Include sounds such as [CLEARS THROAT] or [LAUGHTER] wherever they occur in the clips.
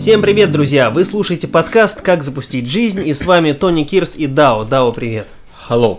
Всем привет, друзья! Вы слушаете подкаст «Как запустить жизнь» и с вами Тони Кирс и Дао. Дао, привет! Hello.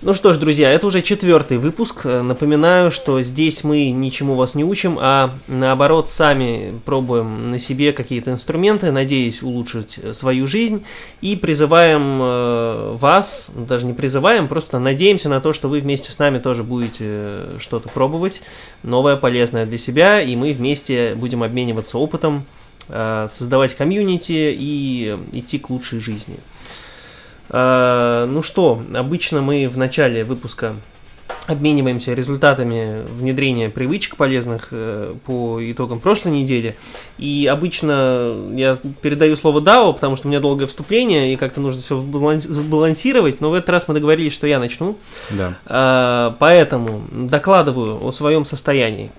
Ну что ж, друзья, это уже четвертый выпуск. Напоминаю, что здесь мы ничему вас не учим, а наоборот сами пробуем на себе какие-то инструменты, надеясь улучшить свою жизнь и призываем э, вас, даже не призываем, просто надеемся на то, что вы вместе с нами тоже будете что-то пробовать, новое, полезное для себя, и мы вместе будем обмениваться опытом, э, создавать комьюнити и идти к лучшей жизни. А, ну что, обычно мы в начале выпуска обмениваемся результатами внедрения привычек полезных э, по итогам прошлой недели. И обычно я передаю слово Дао, потому что у меня долгое вступление, и как-то нужно все балансировать, но в этот раз мы договорились, что я начну. Да. Поэтому докладываю о своем состоянии.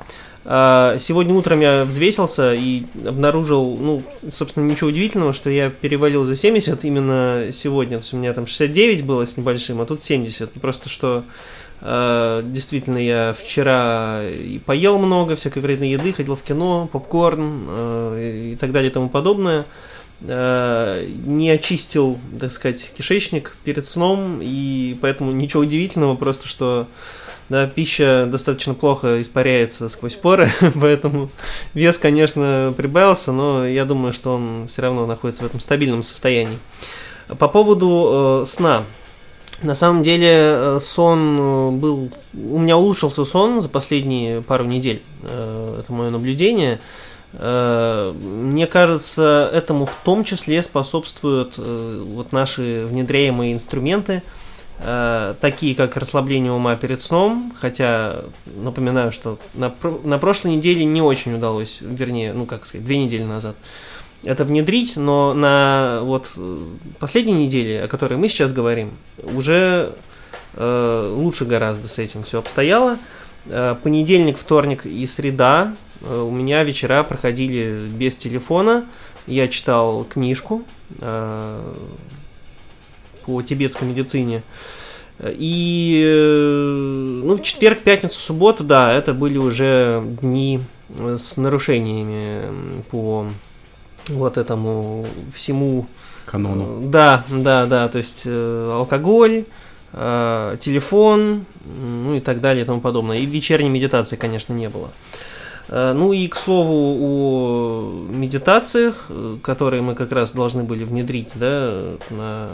А, сегодня утром я взвесился и обнаружил, ну, собственно, ничего удивительного, что я перевалил за 70 именно сегодня. То есть у меня там 69 было с небольшим, а тут 70. Просто что э, действительно я вчера поел много всякой вредной еды, ходил в кино, попкорн э, и так далее и тому подобное. Не очистил, так сказать, кишечник перед сном, и поэтому ничего удивительного, просто что да, пища достаточно плохо испаряется сквозь поры, [LAUGHS] поэтому вес, конечно, прибавился, но я думаю, что он все равно находится в этом стабильном состоянии. По поводу э, сна. На самом деле э, сон э, был... У меня улучшился сон за последние пару недель. Э, это мое наблюдение. Мне кажется, этому в том числе способствуют вот наши внедряемые инструменты – Э, такие как расслабление ума перед сном, хотя напоминаю, что на, на прошлой неделе не очень удалось, вернее, ну как сказать, две недели назад это внедрить, но на вот последней неделе, о которой мы сейчас говорим, уже э, лучше гораздо с этим все обстояло. Э, понедельник, вторник и среда э, у меня вечера проходили без телефона. Я читал книжку. Э, по тибетской медицине. И э, ну, четверг, пятницу, субботу, да, это были уже дни с нарушениями по вот этому всему канону. Э, да, да, да, то есть э, алкоголь, телефон, ну и так далее и тому подобное. И вечерней медитации, конечно, не было. Э, ну и к слову о медитациях, э, которые мы как раз должны были внедрить да, на,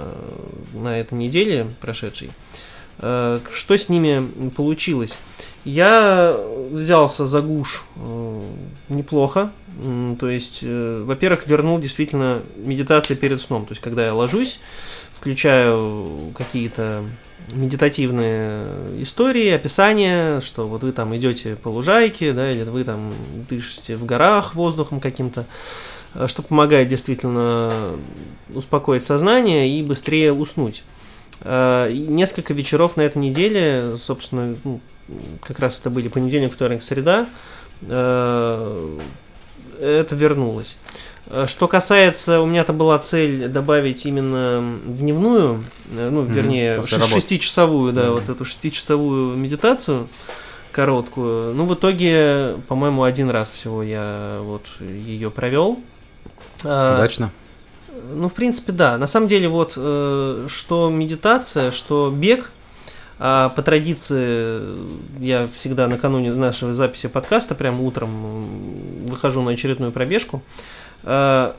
на этой неделе прошедшей. Э, что с ними получилось? Я взялся за гуш неплохо. То есть, во-первых, вернул действительно медитации перед сном. То есть, когда я ложусь, включаю какие-то медитативные истории, описания, что вот вы там идете по лужайке, да, или вы там дышите в горах воздухом каким-то, э, что помогает действительно успокоить сознание и быстрее уснуть. Э, несколько вечеров на этой неделе, собственно, ну, как раз это были понедельник, вторник, среда, э, это вернулось. Э, что касается, у меня там была цель добавить именно дневную, э, ну, вернее, mm-hmm, шестичасовую, да, mm-hmm. вот эту шестичасовую медитацию короткую. Ну, в итоге, по-моему, один раз всего я вот ее провел. А, Удачно. Ну, в принципе, да. На самом деле, вот, э, что медитация, что бег, а по традиции я всегда накануне нашей записи подкаста, прямо утром выхожу на очередную пробежку. Э,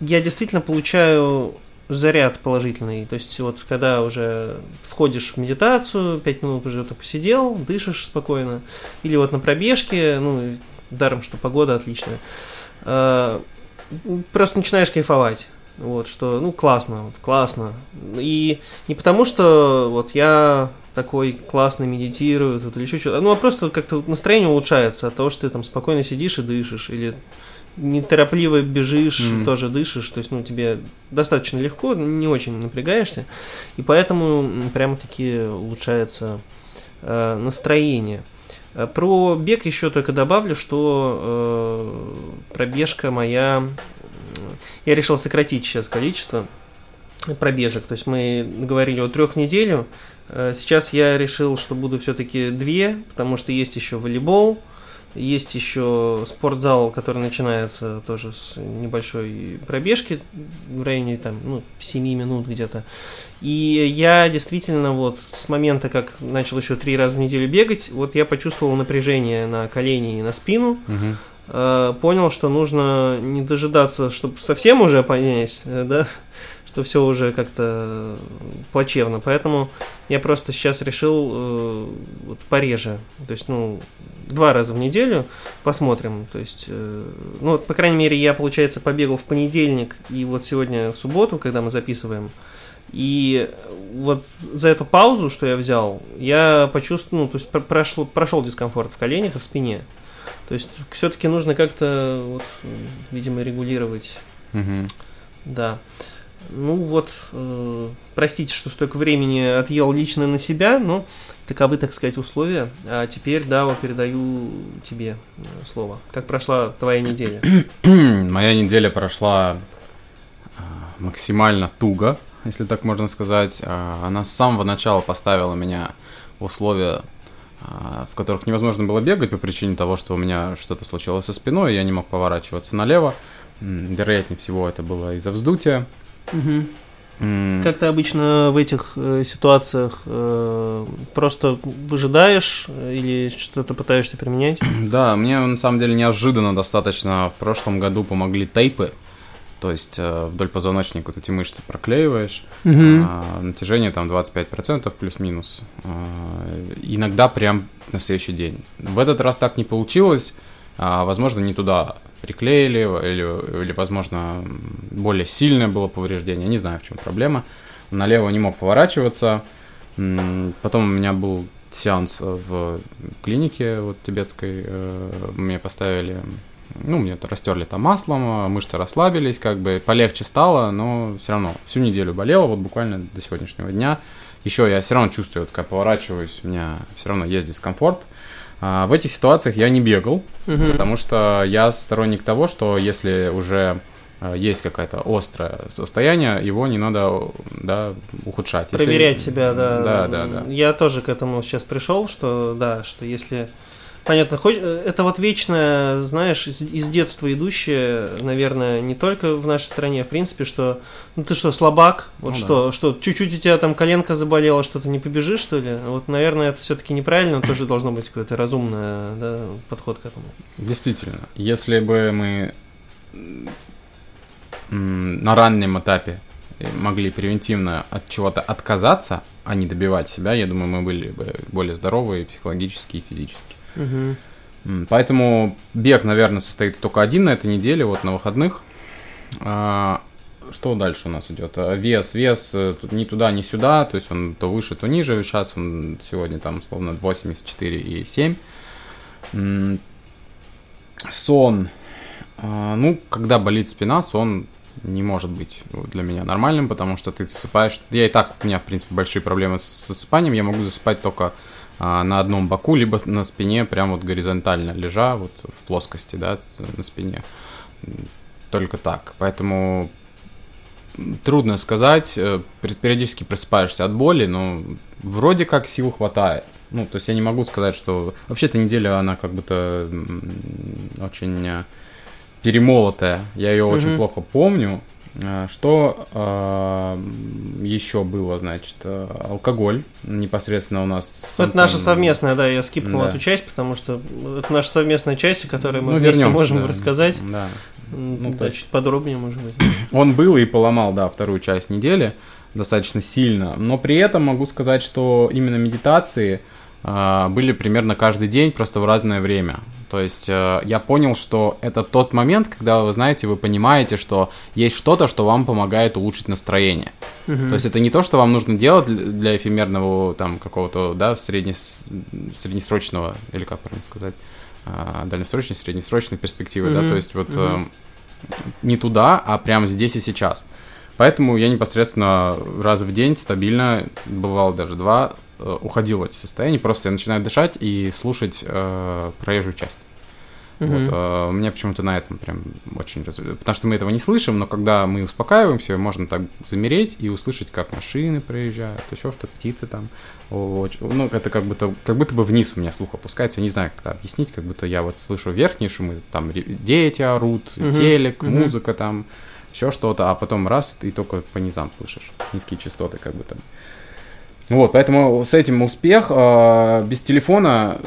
я действительно получаю заряд положительный. То есть вот когда уже входишь в медитацию, 5 минут уже ты посидел, дышишь спокойно, или вот на пробежке, ну, даром, что погода отличная, э, просто начинаешь кайфовать. Вот, что, ну, классно, классно. И не потому, что вот я такой классный медитирую, вот, или еще что-то, ну, а просто как-то настроение улучшается от того, что ты там спокойно сидишь и дышишь, или неторопливо бежишь, mm. тоже дышишь, то есть, ну, тебе достаточно легко, не очень напрягаешься, и поэтому прямо-таки улучшается э, настроение. Э, про бег еще только добавлю, что э, пробежка моя, я решил сократить сейчас количество пробежек, то есть мы говорили о трех неделю, э, сейчас я решил, что буду все-таки две, потому что есть еще волейбол, Есть еще спортзал, который начинается тоже с небольшой пробежки в районе там, ну, 7 минут где-то. И я действительно вот с момента, как начал еще три раза в неделю бегать, вот я почувствовал напряжение на колени и на спину. Угу. понял, что нужно не дожидаться, чтобы совсем уже понять, э, да, что все уже как-то плачевно. Поэтому я просто сейчас решил э, вот пореже. То есть, ну, два раза в неделю посмотрим. То есть, э, ну, вот, по крайней мере, я, получается, побегал в понедельник и вот сегодня в субботу, когда мы записываем. И вот за эту паузу, что я взял, я почувствовал, ну, то есть прошел, прошел дискомфорт в коленях и в спине. То есть все-таки нужно как-то, вот, видимо, регулировать. Угу. Да. Ну вот, э, простите, что столько времени отъел лично на себя, но таковы, так сказать, условия. А теперь, да, вот передаю тебе э, слово. Как прошла твоя неделя? [CLEARS THROAT] Моя неделя прошла э, максимально туго, если так можно сказать. Э, она с самого начала поставила меня в условия, в которых невозможно было бегать по причине того, что у меня что-то случилось со спиной, я не мог поворачиваться налево. Вероятнее всего, это было из-за вздутия. Угу. Mm. Как ты обычно в этих э, ситуациях э, просто выжидаешь или что-то пытаешься применять? [CLEARS THROAT] Да, мне на самом деле неожиданно достаточно в прошлом году помогли тейпы. То есть э, вдоль позвоночника вот эти мышцы проклеиваешь, mm-hmm. э, натяжение там 25% плюс-минус. Э, иногда прям на следующий день. В этот раз так не получилось, а, возможно, не туда приклеили, или, или, возможно, более сильное было повреждение, не знаю, в чем проблема. Налево не мог поворачиваться. Потом у меня был сеанс в клинике вот тибетской, э, мне поставили, ну, мне это растерли там маслом, мышцы расслабились, как бы полегче стало, но все равно всю неделю болело, вот буквально до сегодняшнего дня. Еще я все равно чувствую, вот, когда поворачиваюсь, у меня все равно есть дискомфорт. А, в этих ситуациях я не бегал, угу. потому что я сторонник того, что если уже а, есть какое-то острое состояние, его не надо да, ухудшать. Проверять если... себя, да. Да, да, да. Я тоже к этому сейчас пришел, что да, что если Понятно, хоть э, это вот вечное, знаешь, из, из детства идущее, наверное, не только в нашей стране, а в принципе, что, ну ты что, слабак, вот ну, что, да. что, чуть-чуть у тебя там коленка заболела, что ты не побежишь, что ли? Вот, наверное, это все-таки неправильно, тоже должно быть какой-то разумный да, подход к этому. Действительно, если бы мы на раннем этапе могли превентивно от чего-то отказаться, а не добивать себя, я думаю, мы были бы более здоровые психологически и физически. Угу. Поэтому бег, наверное, состоится только один на этой неделе, вот на выходных. А, что дальше у нас идет? А, вес, вес э, тут ни туда, ни сюда, то есть он то выше, то ниже. Сейчас он сегодня там словно 84,7. Сон. А, ну, когда болит спина, сон не может быть для меня нормальным, потому что ты засыпаешь. Я и так, у меня, в принципе, большие проблемы с засыпанием. Я могу засыпать только на одном боку, либо на спине, прям вот горизонтально лежа, вот в плоскости, да, на спине. Только так. Поэтому трудно сказать. Э, периодически просыпаешься от боли, но вроде как сил хватает. Ну, то есть я не могу сказать, что... Вообще эта неделя, она как будто очень э, перемолотая. Я ее mm-hmm. очень плохо помню. Э, что э, еще было, значит, э, алкоголь непосредственно у нас. Это наша совместная, да, я скипнул да. эту часть, потому что это наша совместная часть, о которой мы ну, вместе вернемся, можем да. рассказать. Да. Ну, да, чуть подробнее, может быть. [COUGHS] Он был и поломал, да, вторую часть недели достаточно сильно, но при этом могу сказать, что именно медитации были примерно каждый день, просто в разное время. То есть э, я понял, что это тот момент, когда вы знаете, вы понимаете, что есть что-то, что вам помогает улучшить настроение. Uh-huh. То есть это не то, что вам нужно делать для эфемерного там какого-то, да, среднес... среднесрочного, или как правильно сказать, а, дальнесрочной, среднесрочной перспективы, uh-huh. да, то есть вот uh-huh. не туда, а прямо здесь и сейчас. Поэтому я непосредственно раз в день стабильно, бывало даже два, Э, уходил в эти состояния, просто я начинаю дышать и слушать э, проезжую часть. Вот, э, мне почему-то на этом прям очень... Потому что мы этого не слышим, но когда мы успокаиваемся, можно так замереть и услышать, как машины проезжают, еще что-то, птицы там. Очень- Ну, это как будто, как будто бы вниз у меня слух опускается. Я не знаю, как это объяснить, как будто я вот слышу верхние шумы, там дети орут, Мгм, телек, мгм. музыка там, еще что-то, а потом раз, и только по низам слышишь. Низкие частоты как будто. Вот, поэтому с этим успех. э, Без телефона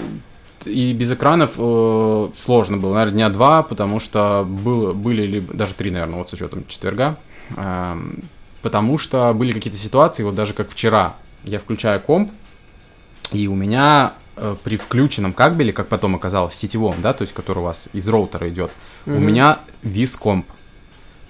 и без экранов э, сложно было, наверное, дня два, потому что было, были либо, даже три, наверное, вот с учетом четверга, Эм, потому что были какие-то ситуации, вот даже как вчера, я включаю комп, и у меня э, при включенном кабеле, как потом оказалось, сетевом, да, то есть который у вас из роутера идет, у Мгм. меня вис комп.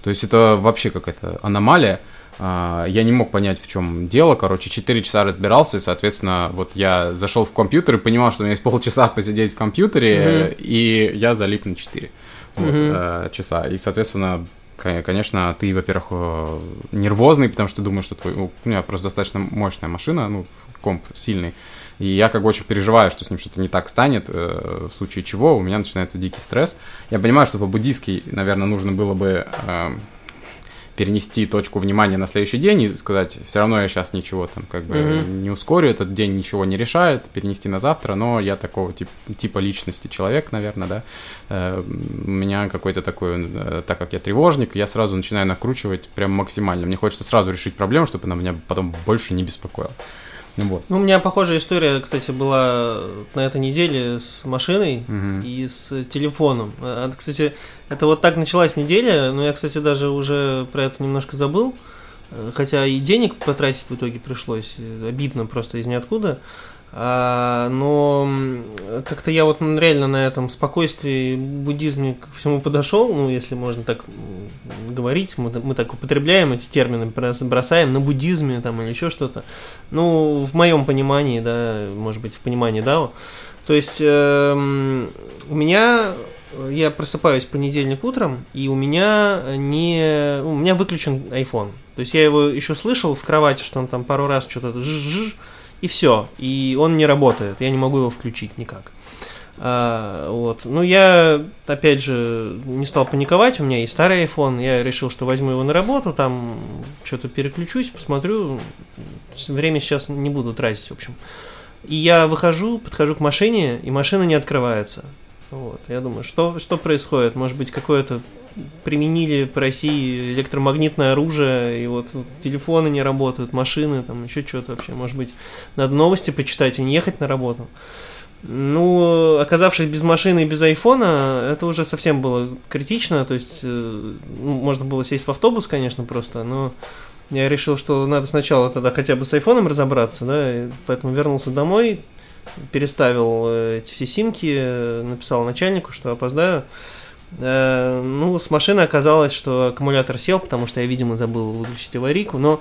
То есть это вообще какая-то аномалия. А, Я не мог понять, в чем дело. Короче, 4 часа разбирался, и, соответственно, вот я зашел в компьютер и понимал, что у меня есть полчаса посидеть в компьютере, Мгм. и я залип на 4 вот, э, часа. И, соответственно, конечно, ты, во-первых, э, нервозный, потому что думаешь, что твой... У меня просто достаточно мощная машина, ну, комп сильный. И я как бы очень переживаю, что с ним что-то не так станет, э, в случае чего у меня начинается дикий стресс. Я понимаю, что по-буддийски, наверное, нужно было бы э, перенести точку внимания на следующий день и сказать, все равно я сейчас ничего там как бы Мгм. не ускорю, этот день ничего не решает, перенести на завтра, но я такого тип- типа личности человек, наверное, да. Э, у меня какой-то такой, э, так как я тревожник, я сразу начинаю накручивать прям максимально. Мне хочется сразу решить проблему, чтобы она меня потом больше не беспокоила. Ну Вот. Ну, у меня похожая история, кстати, была на этой неделе с машиной Мгм. и с телефоном. А, Кстати, это вот так началась неделя, но я, кстати, даже уже про это немножко забыл. Э, Хотя и денег потратить в итоге пришлось. э, Обидно просто из ниоткуда. А, но как-то я вот реально на этом спокойствии, буддизме ко всему подошел, ну, если можно так говорить, мы, мы так употребляем эти термины, брос- бросаем на буддизме там или еще что-то. Ну, в моем понимании, да, может быть, в понимании Дао. То есть эм, у меня э, я просыпаюсь в понедельник утром, и у меня не у меня выключен iPhone. То есть я его еще слышал в кровати, что он там пару раз что-то жж, и все, и он не работает, я не могу его включить никак. А, вот. Ну, я, опять же, не стал паниковать, у меня есть старый iPhone, я решил, что возьму его на работу, там что-то переключусь, посмотрю, время сейчас не буду тратить, в общем. И я выхожу, подхожу к машине, и машина не открывается. Вот. Я думаю, что, что происходит? Может быть, какое-то применили по России электромагнитное оружие, и вот телефоны не работают, машины, там еще что-то вообще. Может быть, надо новости почитать и не ехать на работу. Ну, оказавшись без машины и без айфона, это уже совсем было критично. То есть, э, ну, можно было сесть в автобус, конечно, просто, но я решил, что надо сначала тогда хотя бы с айфоном разобраться, да, и поэтому вернулся домой, переставил э, эти все симки, э, написал начальнику, что опоздаю. Э, Ну, с машины оказалось, что аккумулятор сел, потому что я, видимо, забыл выключить аварийку, но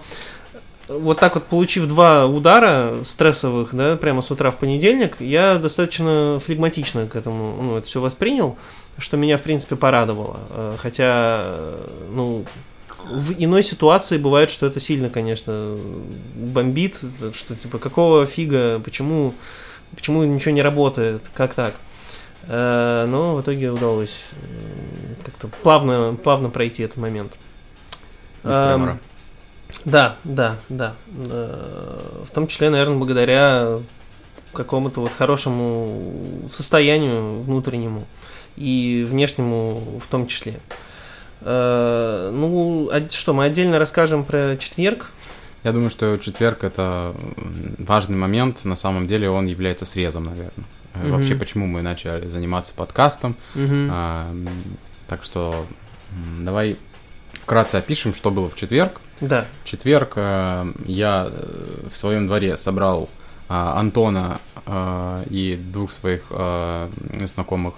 вот так вот, получив два удара стрессовых, да, прямо с утра в понедельник, я достаточно флегматично к этому, ну, это все воспринял, что меня, в принципе, порадовало. Хотя, ну, в иной ситуации бывает, что это сильно, конечно, бомбит, что типа какого фига, почему, почему ничего не работает, как так. Э, Но в итоге удалось э, как-то плавно, плавно пройти этот момент. Без тремора. Да, да, да. Э, В том числе, наверное, благодаря какому-то вот хорошему состоянию внутреннему и внешнему в том числе. Ну, а что, мы отдельно расскажем про четверг? Я думаю, что четверг это важный момент. На самом деле он является срезом, наверное. Э, Мгм. Вообще, почему мы начали заниматься подкастом. Мгм. А, так что давай вкратце опишем, что было в четверг. Да. В четверг э, я э, в своем дворе собрал а, Антона а, и двух своих а, знакомых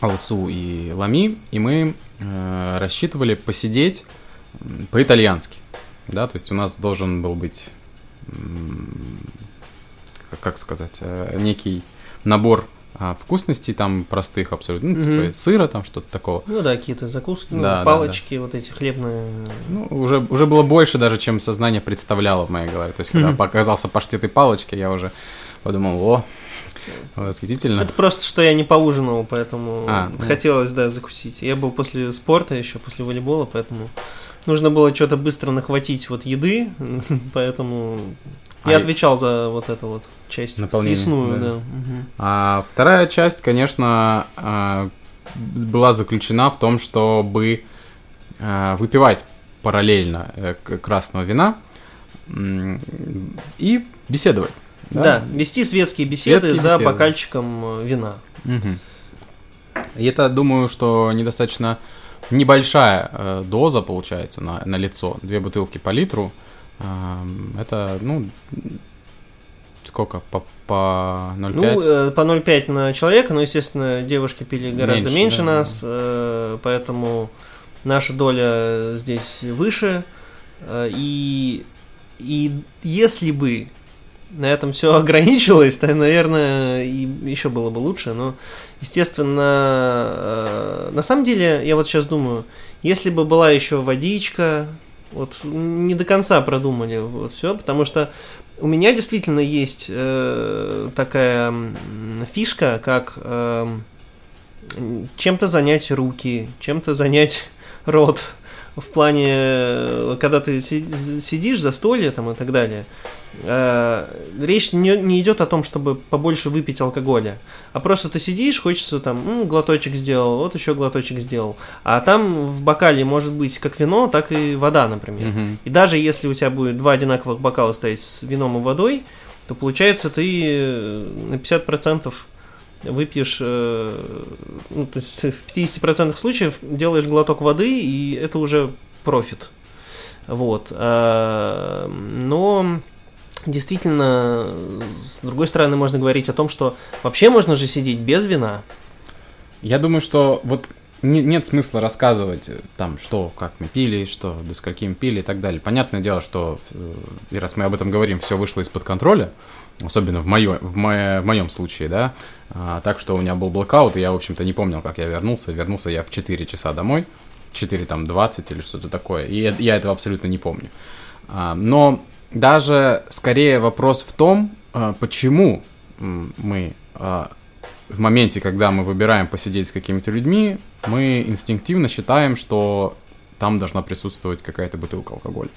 Алсу и Лами, и мы э, рассчитывали посидеть по-итальянски. Да, то есть у нас должен был быть, как- сказать, э, некий набор а, вкусностей там простых абсолютно, ну, типа сыра там, что-то такого. Ну да, какие-то закуски, ну, Да, да, палочки, вот эти хлебные. Ну, уже, уже было больше даже, чем сознание представляло в моей голове. То есть, когда показался паштет и палочки, я уже подумал, о, Восхитительно. Это просто, что я не поужинал, поэтому А, ну. хотелось, да, закусить. Я был после спорта еще, после волейбола, поэтому нужно было что-то быстро нахватить вот еды, [LAUGHS] поэтому я А, отвечал за вот эту вот часть Наполнение, съестную, да. да. мгм. А вторая часть, конечно, а, была заключена в том, чтобы а, выпивать параллельно э, красного вина и беседовать. Да, вести светские беседы Светские за беседы. бокальчиком э, вина. Мгм. И это, думаю, что недостаточно небольшая э, доза получается на, на лицо. Две бутылки по литру. Ам, это, ну, сколько? По, по 0,5? Ну, э, по 0,5 на человека, но, естественно, девушки пили гораздо Меньше, меньше, да, нас, э, поэтому наша доля здесь выше. Э, И, и если бы на этом все [LAUGHS] ограничилось, то, наверное, и еще было бы лучше. Но, естественно, э, на самом деле, я вот сейчас думаю, если бы была еще водичка, вот не до конца продумали вот все, потому что у меня действительно есть э, такая фишка, как м, чем-то занять руки, чем-то занять [LAUGHS] рот. В плане, э, когда ты си- сидишь за столе там, и так далее, э, речь не, не идет о том, чтобы побольше выпить алкоголя, а просто ты сидишь, хочется там, «М, глоточек сделал, вот еще глоточек сделал. А там в бокале может быть как вино, так и вода, например. Мгм. И даже если у тебя будет два одинаковых бокала стоять с вином и водой, то получается ты э, на 50% выпьешь, э, ну, то есть в 50% случаев делаешь глоток воды, и это уже профит. Вот. Но действительно, с другой стороны, можно говорить о том, что вообще можно же сидеть без вина. Я думаю, что вот не- нет смысла рассказывать э, там, что, как мы пили, что, до скольки мы пили и так далее. Понятное дело, что, э, и раз мы об этом говорим, все вышло из-под контроля, особенно в, моё, в, мо- в моем случае, да, А, так что у меня был блокаут, и я, в общем-то, не помнил, как я вернулся. Вернулся я в 4 часа домой, 4 там 20 или что-то такое, и я этого абсолютно не помню. А, но даже скорее вопрос в том, а, почему мы а, в моменте, когда мы выбираем посидеть с какими-то людьми, мы инстинктивно считаем, что там должна присутствовать какая-то бутылка алкоголя.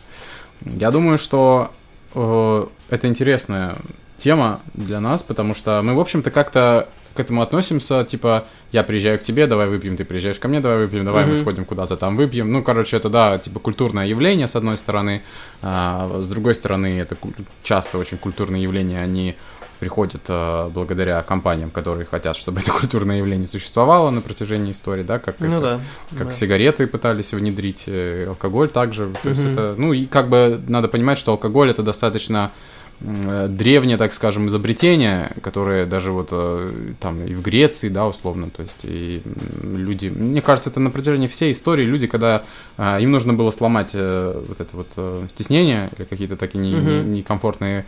Я думаю, что э, это интересная тема для нас, потому что мы, в общем-то, как-то к этому относимся, типа, я приезжаю к тебе, давай выпьем, ты приезжаешь ко мне, давай выпьем, давай мы Мгм. сходим куда-то там выпьем. Ну, короче, это, да, типа, культурное явление, с одной стороны, а с другой стороны, это часто очень культурные явления, они приходят а, благодаря компаниям, которые хотят, чтобы это культурное явление существовало на протяжении истории, да, как, Ну это- да. как да. сигареты пытались внедрить, э, алкоголь также. То есть Мгм. это, ну и как бы надо понимать, что алкоголь это достаточно э, древнее, так скажем, изобретение, которое даже вот э, там и в Греции, да, условно, то есть и люди, мне кажется, это на протяжении всей истории люди, когда а, им нужно было сломать э, вот это вот э, стеснение или какие-то такие не- не- Мгм. некомфортные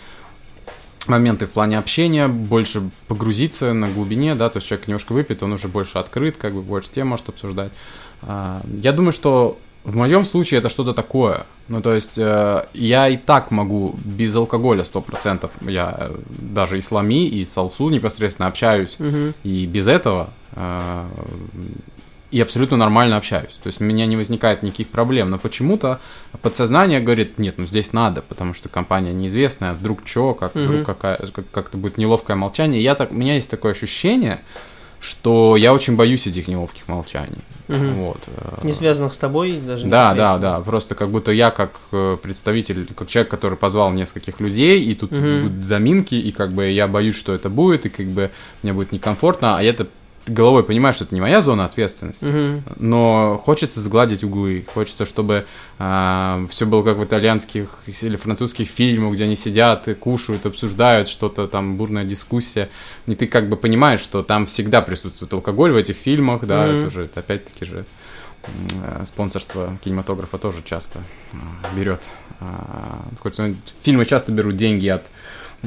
моменты в плане общения, больше погрузиться на глубине, да, то есть человек немножко выпьет, он уже больше открыт, как бы больше тем может обсуждать. А, Я думаю, что в моем случае это что-то такое. Ну, то есть э, я и так могу без алкоголя 100%. Я э, даже и с Лами, и с Алсу непосредственно общаюсь. Мгм. И без этого э, и абсолютно нормально общаюсь. То есть у меня не возникает никаких проблем. Но почему-то подсознание говорит, нет, ну здесь надо, потому что компания неизвестная, вдруг что, как Мгм. вдруг какая, как, как-то будет неловкое молчание. Я так, у меня есть такое ощущение, что я очень боюсь этих неловких молчаний. Мгм. Вот. э, Не связанных с тобой, даже не да, да, да, просто как будто я как э, представитель, как человек, который позвал нескольких людей, и тут Мгм. будут заминки, и как бы я боюсь, что это будет, и как бы мне будет некомфортно, а я-то головой понимаю, что это не моя зона ответственности, Мгм. но хочется сгладить углы, хочется, чтобы все было как в итальянских или французских фильмах, где они сидят и кушают, обсуждают что-то, там бурная дискуссия, и ты как бы понимаешь, что там всегда присутствует алкоголь в этих фильмах, да, Мгм. это же опять-таки же э, спонсорство кинематографа тоже часто а, берет. а, хоть, ну, Фильмы часто берут деньги от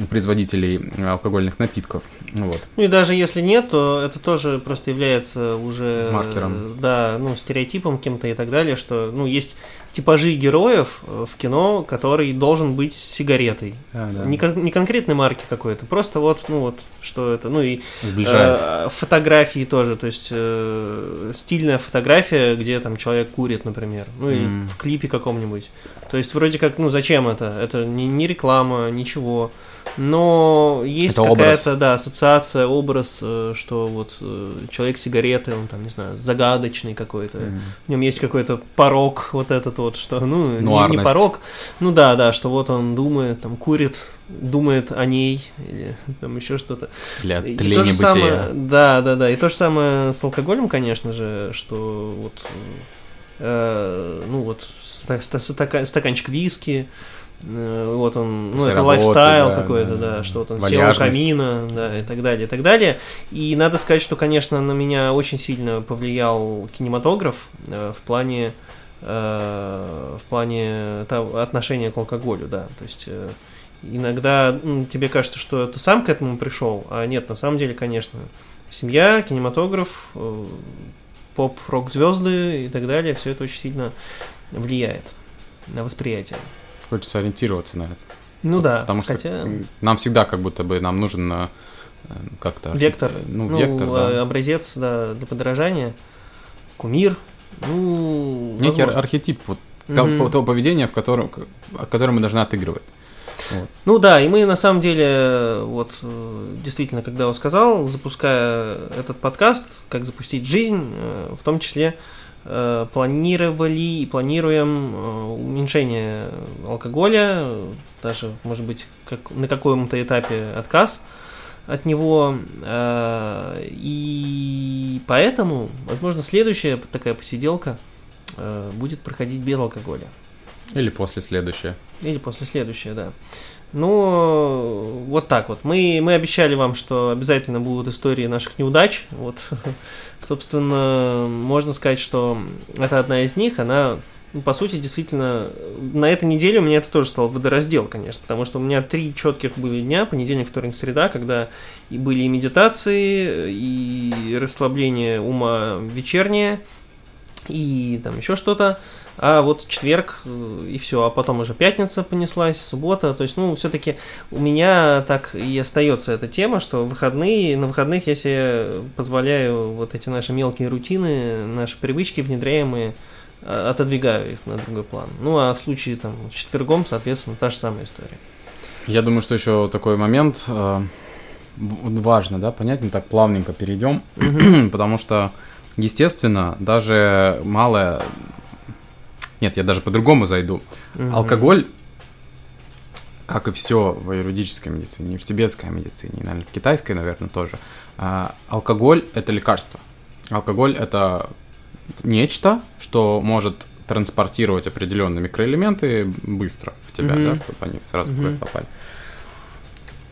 производителей алкогольных напитков. Вот. Ну и даже если нет, то это тоже просто является уже Маркером. да, ну, стереотипом кем-то и так далее, что ну, есть типажи героев э, в кино, который должен быть с сигаретой. Да, да. Не, кон- не конкретной марки какой-то, просто вот, ну вот, что это, ну и Сближает. э, фотографии тоже, то есть э, стильная фотография, где там человек курит, например, ну или М. в клипе каком-нибудь. То есть вроде как, ну зачем это? Это не, не реклама, ничего. Но есть какая-то, да, ассоциация, образ, э, что вот э, человек сигареты, он там, не знаю, загадочный какой-то. М. В нем есть какой-то порог, вот этот вот, что, ну, не- не, порог, ну да, да, что вот он думает, там, курит, думает о ней, или там еще что-то. Для И то же бытия. самое, да, да, да, и то же самое с алкоголем, конечно же, что вот, э, ну вот, ста- ста- стака- стаканчик виски, вот он, ну это работы, лайфстайл да, какой-то, да, да, что вот он сел у камина, да, и так далее, и так далее. И надо сказать, что, конечно, на меня очень сильно повлиял кинематограф э, в плане э, в плане отношения к алкоголю, да, то есть э, иногда тебе кажется, что ты сам к этому пришел, а нет, на самом деле, конечно, семья, кинематограф, э, поп-рок-звезды и так далее, все это очень сильно влияет на восприятие. Хочется ориентироваться на это. Ну да, Потому что хотя нам всегда как будто бы нам нужен э, э, как-то... вектор, Ну, ну, вектор, э, да. образец да, для подражания, кумир, ну, Некий возможно. архетип вот того, Мгм. того поведения, в котором, которое мы должны отыгрывать. Вот. Ну да, и мы на самом деле, вот э, действительно, когда я сказал, запуская этот подкаст, как запустить жизнь, э, в том числе э, планировали и планируем э, уменьшение алкоголя, э, даже, может быть, как, на каком-то этапе отказ от него. э, И поэтому, возможно, следующая такая посиделка э, будет проходить без алкоголя. Или после следующее. Или после следующее, да. Ну, вот так вот. Мы, мы обещали вам, что обязательно будут истории наших неудач. Вот, [LAUGHS] собственно, можно сказать, что это одна из них. Она, ну, по сути, действительно, на этой неделе у меня это тоже стал водораздел, конечно, потому что у меня три четких были дня, понедельник, вторник, среда, когда и были и медитации, и расслабление ума вечернее, и там еще что-то. А вот четверг э, и все, а потом уже пятница понеслась, суббота. То есть, ну, все-таки у меня так и остается эта тема, что выходные, на выходных я себе позволяю вот эти наши мелкие рутины, наши привычки внедряемые, а, отодвигаю их на другой план. Ну, а в случае там с четвергом, соответственно, та же самая история. Я думаю, что еще такой момент э, важно, да, понять, мы так плавненько перейдем, [CLEARS THROAT] потому что, естественно, даже малая... Нет, я даже по-другому зайду. Мгм. Алкоголь, как и все в юридической медицине, и в тибетской медицине, и, наверное, в китайской, наверное, тоже, а, алкоголь – это лекарство. Алкоголь – это нечто, что может транспортировать определенные микроэлементы быстро в тебя, Мгм. да, чтобы они сразу в кровь попали.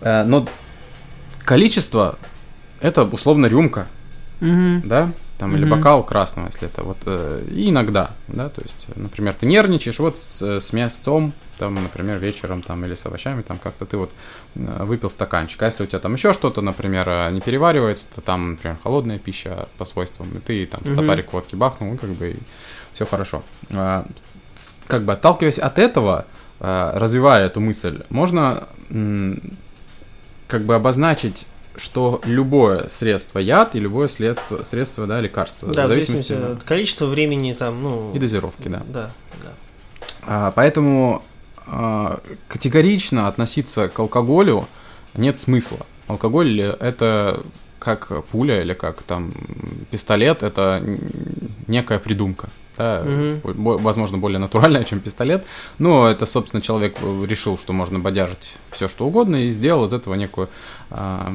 Э, Но количество – это условно рюмка, Мгм. да, там, или Мгм. бокал красного, если это вот, э, иногда, да, то есть, э, например, ты нервничаешь, вот с, э, с мясцом, там, например, вечером, там, или с овощами, там, как-то ты вот э, выпил стаканчик, а если у тебя там еще что-то, например, не переваривается, то там, например, холодная пища по свойствам, и ты там Мгм. стопарик водки бахнул, и как бы все хорошо. А, Как бы отталкиваясь от этого, развивая эту мысль, можно как бы обозначить что любое средство яд и любое средство, средство да, лекарство. Да, в зависимости от количества времени там, ну... И дозировки, да. Да, да. А, поэтому а, категорично относиться к алкоголю нет смысла. Алкоголь это как пуля или как там пистолет, это некая придумка. Да, бо- возможно, более натуральная, чем пистолет. Но это, собственно, человек э, решил, что можно бодяжить все, что угодно, и сделал из этого некую а,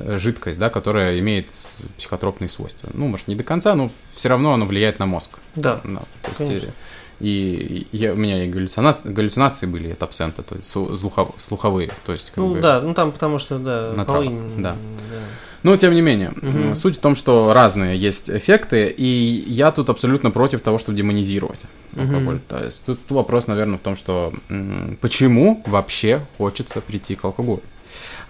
жидкость, да, которая имеет психотропные свойства. Ну, может, не до конца, но все равно оно влияет на мозг. Да, Да, то есть, Конечно. и, я, у меня и галлюцинации, галлюцинации были от абсента, то есть слу- слухов- слуховые, то есть ну бы- да, ну там потому что, да, На полынь, да. да. Но тем не менее, м, суть в том, что разные есть эффекты, и я тут абсолютно против того, чтобы демонизировать Мгм. алкоголь. То есть тут вопрос, наверное, в том, что почему вообще хочется прийти к алкоголю.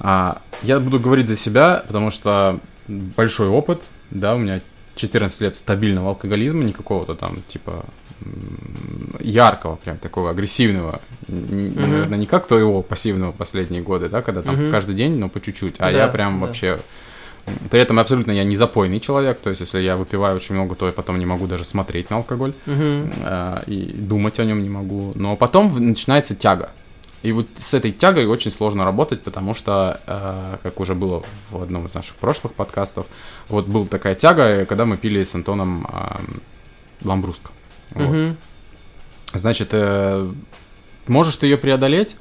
А, я буду говорить за себя, потому что большой опыт, да, у меня 14 лет стабильного алкоголизма, не какого-то там типа яркого, прям такого агрессивного. Мгм. Наверное, не как твоего пассивного последние годы, да, когда там Мгм. каждый день, но по чуть-чуть. А Да, я прям да. вообще... При этом абсолютно я не запойный человек, то есть если я выпиваю очень много, то я потом не могу даже смотреть на алкоголь Мгм. э, и думать о нем не могу. Но потом начинается тяга. И вот с этой тягой очень сложно работать, потому что, э, как уже было в одном из наших прошлых подкастов, вот была такая тяга, когда мы пили с Антоном э, ламбруско. Вот. Мгм. Значит, э, можешь ты ее преодолеть?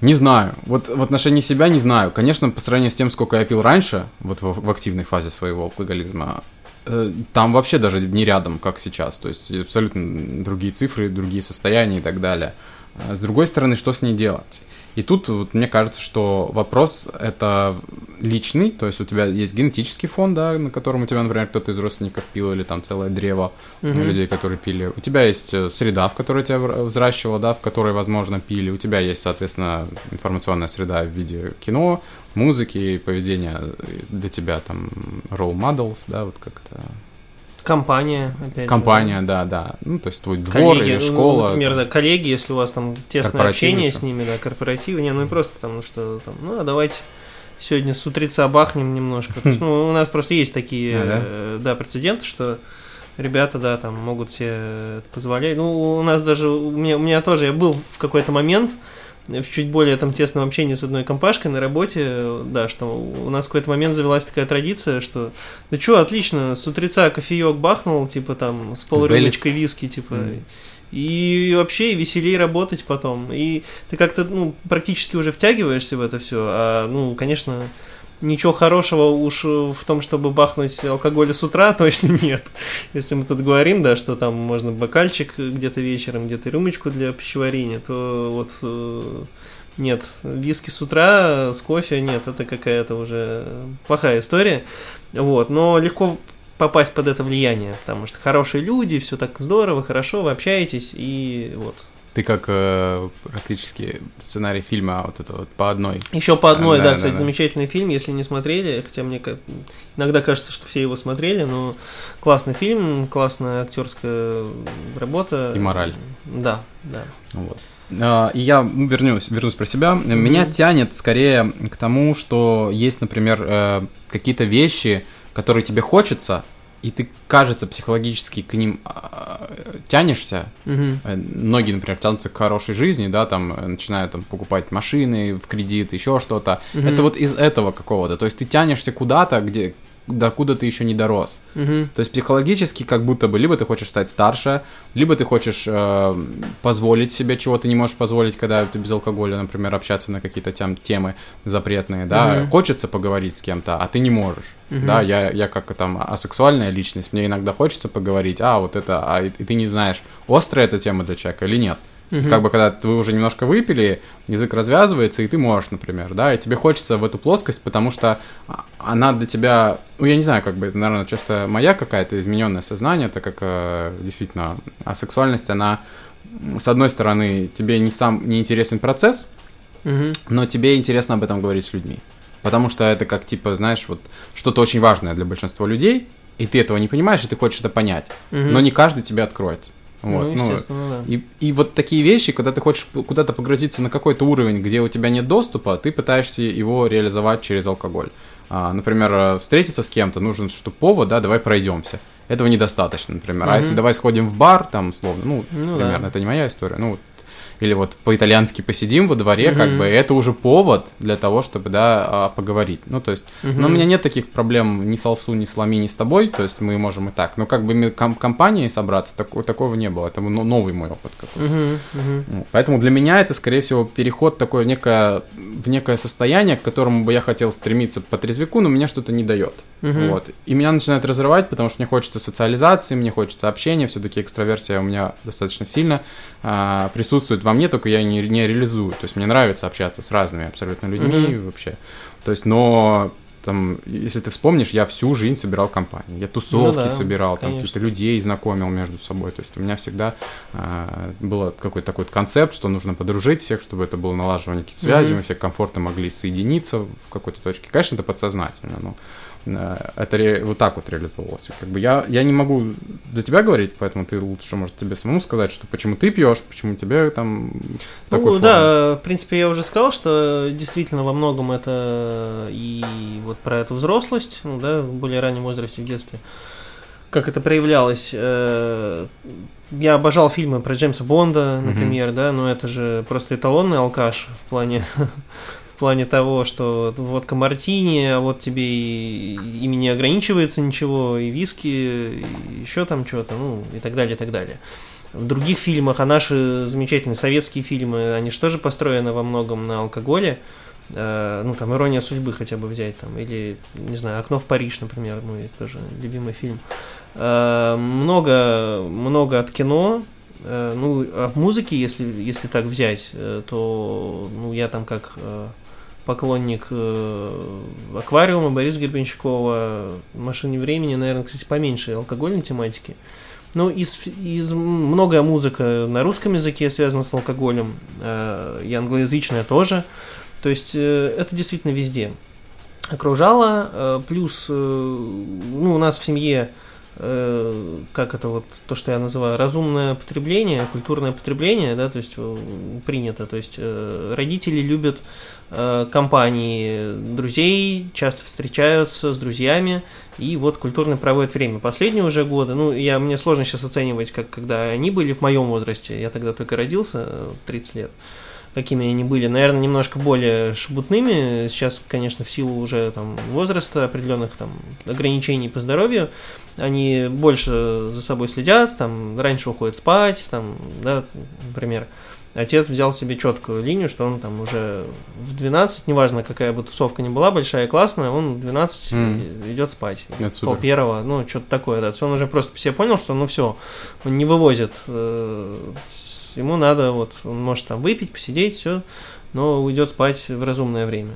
Не знаю. Вот в отношении себя не знаю. Конечно, по сравнению с тем, сколько я пил раньше, вот в, в активной фазе своего алкоголизма, э, там вообще даже не рядом, как сейчас. То есть абсолютно другие цифры, другие состояния и так далее. А С другой стороны, что с ней делать? И тут вот, мне кажется, что вопрос это личный, то есть у тебя есть генетический фон, да, на котором у тебя, например, кто-то из родственников пил или там целое древо Мгм. людей, которые пили. У тебя есть э, среда, в которой тебя взращивала, да, в которой, возможно, пили. У тебя есть, соответственно, информационная среда в виде кино, музыки, поведения э, для тебя там role models, да, вот как-то Компания, опять же, компания, да, да. Ну, то есть твой двор Коллеги, или ну, школа. например, там. да, коллеги, если у вас там тесное общение ещё. с ними, да, корпоративы, не, ну и просто там, ну что там, ну а давайте сегодня с утреца бахнем немножко. То есть, [LAUGHS] ну, у нас просто есть такие, А, да? э, да, прецеденты, что ребята, да, там могут себе позволять. Ну, у нас даже, у меня, у меня тоже, я был в какой-то момент в чуть более там тесном общении с одной компашкой на работе, да, что у нас в какой-то момент завелась такая традиция, что да что, отлично, с утреца кофеек бахнул, типа там с полрюмочкой виски, типа, Мгм. и вообще веселее работать потом. И ты как-то, ну, практически уже втягиваешься в это все, а, ну, конечно, ничего хорошего уж в том, чтобы бахнуть алкоголя с утра, [LAUGHS] точно нет. Если мы тут говорим, да, что там можно бокальчик где-то вечером, где-то рюмочку для пищеварения, то вот э, нет, виски с утра с кофе нет, это какая-то уже плохая история. Вот, но легко попасть под это влияние, потому что хорошие люди, все так здорово, хорошо, вы общаетесь, и вот. Ты как э, практически сценарий фильма вот это вот по одной. Еще по одной, Да, да, да, кстати, да. замечательный фильм, если не смотрели, хотя мне иногда кажется, что все его смотрели, но классный фильм, классная актерская работа. И мораль. Да, да. Вот. А, И я ну, вернусь, вернусь про себя. Меня тянет скорее к тому, что есть, например, э, какие-то вещи, которые тебе хочется, и ты, кажется, психологически к ним а, тянешься. Мгм. Э, Многие, например, тянутся к хорошей жизни, да, там э, начинают там покупать машины в кредит, еще что-то. Мгм. Это вот из этого какого-то. То есть ты тянешься куда-то, где докуда ты еще не дорос. Мгм. То есть психологически как будто бы либо ты хочешь стать старше, либо ты хочешь э, позволить себе, чего ты не можешь позволить, когда ты без алкоголя, например, общаться на какие-то тем, темы запретные, да, Мгм. хочется поговорить с кем-то, а ты не можешь, Да, я, я как там асексуальная личность, мне иногда хочется поговорить, а вот это, а и, и ты не знаешь, острая эта тема для человека или нет. Мгм. Как бы когда вы уже немножко выпили, язык развязывается, и ты можешь, например, да, и тебе хочется в эту плоскость, потому что а, она для тебя, ну, я не знаю, как бы это, наверное, часто моя какая-то измененное сознание, так как э, действительно а сексуальность, она, с одной стороны, тебе не сам не интересен процесс, Мгм. но тебе интересно об этом говорить с людьми. Потому что это как, типа, знаешь, вот что-то очень важное для большинства людей, и ты этого не понимаешь, и ты хочешь это понять. Мгм. Но не каждый тебя откроет. Вот. Ну, ну, да. и, и вот такие вещи, когда ты хочешь куда-то погрузиться на какой-то уровень, где у тебя нет доступа, ты пытаешься его реализовать через алкоголь. А, например, э, встретиться с кем-то, нужен что повод, да, давай пройдемся. Этого недостаточно, например. Мгм. А если давай сходим в бар, там, условно, ну, Ну примерно, да. это не моя история, ну, вот, или вот по-итальянски посидим во дворе, как Мгм. бы, это уже повод для того, чтобы, да, а, поговорить. Ну, то есть, Мгм. но у меня нет таких проблем ни с Алсу, ни с Лами, ни с тобой, то есть мы можем и так. Но как бы ком- компанией собраться, тако- такого не было. Это ну, новый мой опыт какой-то. Мгм. Ну, Поэтому для меня это, скорее всего, переход такое некое, в некое состояние, к которому бы я хотел стремиться по трезвику, но меня что-то не дает. Мгм. Вот. И меня начинает разрывать, потому что мне хочется социализации, мне хочется общения, все-таки экстраверсия у меня достаточно сильно а, присутствует во мне, только я не, не реализую. То есть мне нравится общаться с разными абсолютно людьми Мгм. вообще. То есть, но там, если ты вспомнишь, я всю жизнь собирал компании. Я тусовки Ну да, собирал, там каких-то людей знакомил между собой. То есть у меня всегда а, был какой-то такой концепт, что нужно подружить всех, чтобы это было налаживание каких-то связей, Мгм. мы все комфортно могли соединиться в какой-то точке. Конечно, это подсознательно, но э, это ре- вот так вот реализовывалось. Как бы я, я не могу за тебя говорить, поэтому ты лучше, может, тебе самому сказать, что почему ты пьешь, почему тебе там в такой Ну форме. да, в принципе, я уже сказал, что действительно во многом это и вот про эту взрослость, ну да, в более раннем возрасте, в детстве, как это проявлялось. э, Я обожал фильмы про Джеймса Бонда, например, да, но это же просто эталонный алкаш в плане в плане того, что водка мартини, а вот тебе и, ими не ограничивается ничего, и виски, и еще там что-то, ну, и так далее, и так далее. В других фильмах, а наши замечательные советские фильмы, они же тоже построены во многом на алкоголе. Э, ну, там, «Ирония судьбы» хотя бы взять, там, или, не знаю, «Окно в Париж», например, мой тоже любимый фильм. Э, много, много от кино, Э, ну, а в музыке, если, если так взять, то, ну, я там как поклонник э, аквариума Бориса Гребенщикова, машины времени, наверное, кстати, поменьше алкогольной тематики. Ну, из, из многое музыка на русском языке связана с алкоголем, э, и англоязычная тоже. То есть э, это действительно везде окружало. Э, плюс, э, ну, у нас в семье э, как это вот то, что я называю разумное потребление, культурное потребление, да, то есть э, принято, то есть э, родители любят компании друзей, часто встречаются с друзьями и вот культурно проводят время. Последние уже годы, ну, я, мне сложно сейчас оценивать, как когда они были в моем возрасте, я тогда только родился, э, 30 лет, какими они были, наверное, немножко более шебутными. Сейчас, конечно, в силу уже там возраста, определенных там ограничений по здоровью, они больше за собой следят, там раньше уходят спать, там, да, например. Отец взял себе четкую линию, что он там уже в 12, неважно какая бы тусовка ни была, большая и классная, он в 12 Мгм. идет спать. Супер. Пол первого, ну, что-то такое, да. Он уже просто себе понял, что ну все, он не вывозит. э, Ему надо, вот, он может там выпить, посидеть, все, но уйдет спать в разумное время.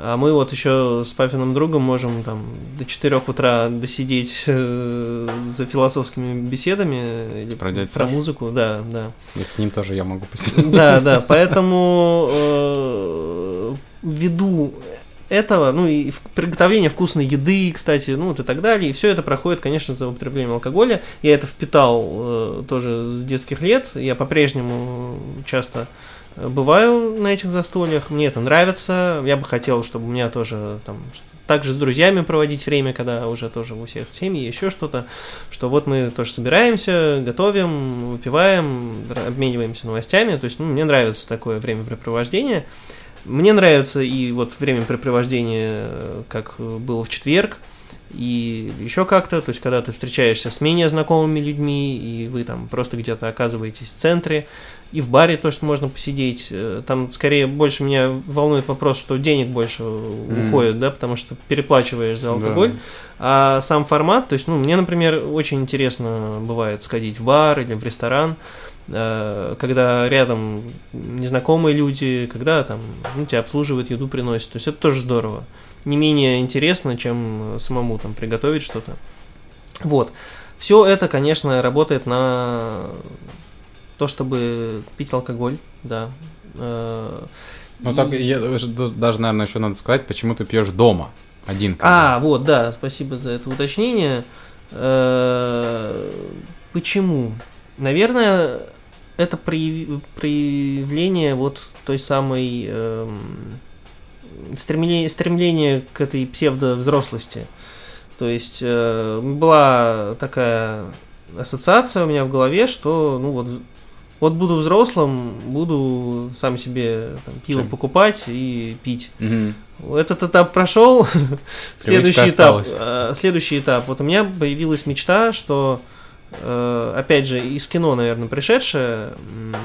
А мы вот еще с папиным другом можем там до 4 утра досидеть э, за философскими беседами или Про про музыку, да, да. И с ним тоже я могу посидеть. Да, да, поэтому э, ввиду этого, ну и приготовление вкусной еды, кстати, ну вот и так далее, и все это проходит, конечно, за употреблением алкоголя. Я это впитал э, тоже с детских лет, я по-прежнему часто бываю на этих застольях, мне это нравится, я бы хотел, чтобы у меня тоже там также с друзьями проводить время, когда уже тоже у всех семьи, еще что-то, что вот мы тоже собираемся, готовим, выпиваем, обмениваемся новостями, то есть ну, мне нравится такое времяпрепровождение. Мне нравится и вот времяпрепровождение, как было в четверг, и еще как-то, то есть когда ты встречаешься с менее знакомыми людьми, и вы там просто где-то оказываетесь в центре, и в баре тоже можно посидеть. Э, Там скорее больше меня волнует вопрос, что денег больше Мгм. уходит, да, потому что переплачиваешь за алкоголь. Да. А сам формат, то есть, ну, мне, например, очень интересно бывает сходить в бар или в ресторан, э, когда рядом незнакомые люди, когда там ну, тебя обслуживают, еду приносят. То есть это тоже здорово. Не менее интересно, чем э, самому там приготовить что-то. Вот. Все это, конечно, работает на то, чтобы пить алкоголь, да. Э, Ну и- так, я, даже, наверное, еще надо сказать, почему ты пьешь дома один. когда. А, вот, да, спасибо за это уточнение. Э, Почему? Наверное, это прояв- проявление вот той самой эм, стремление, стремление к этой псевдовзрослости. То есть э, была такая ассоциация у меня в голове, что ну вот вот буду взрослым, буду сам себе там, пиво Чем? покупать и пить. Мгм. Этот этап прошел. [LAUGHS] следующий этап. э, Следующий этап. Вот у меня появилась мечта, что опять же, из кино, наверное, пришедшая, м,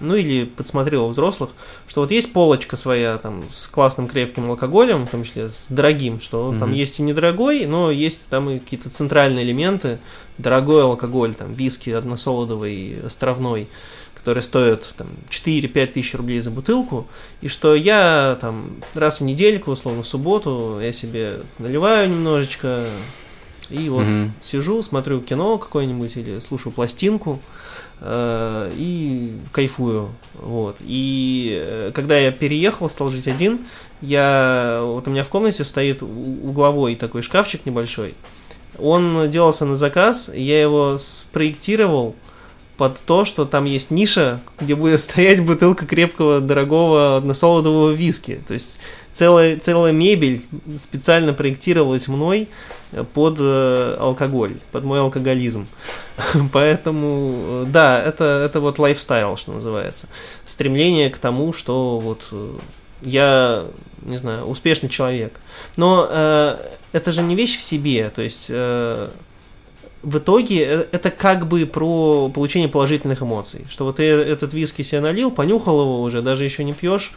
ну или подсмотрела у взрослых, что вот есть полочка своя там с классным крепким алкоголем, в том числе с дорогим, что там Мгм. есть и недорогой, но есть там и какие-то центральные элементы, дорогой алкоголь, там виски односолодовый, островной, который стоит там 4-5 тысяч рублей за бутылку, и что я там раз в недельку, условно, в субботу, я себе наливаю немножечко, и вот Мгм. сижу, смотрю кино какое-нибудь или слушаю пластинку э, и кайфую. Вот. И э, когда я переехал, стал жить один, я вот у меня в комнате стоит угловой такой шкафчик небольшой. Он делался на заказ, я его спроектировал под то, что там есть ниша, где будет стоять бутылка крепкого, дорогого односолодового виски. То есть целая, целая мебель специально проектировалась мной под э, алкоголь, под мой алкоголизм. [LAUGHS] Поэтому, э, да, это, это вот лайфстайл, что называется. Стремление к тому, что вот э, я, не знаю, успешный человек. Но э, это же не вещь в себе, то есть э, в итоге это как бы про получение положительных эмоций. Что вот ты этот виски себе налил, понюхал его уже, даже еще не пьешь,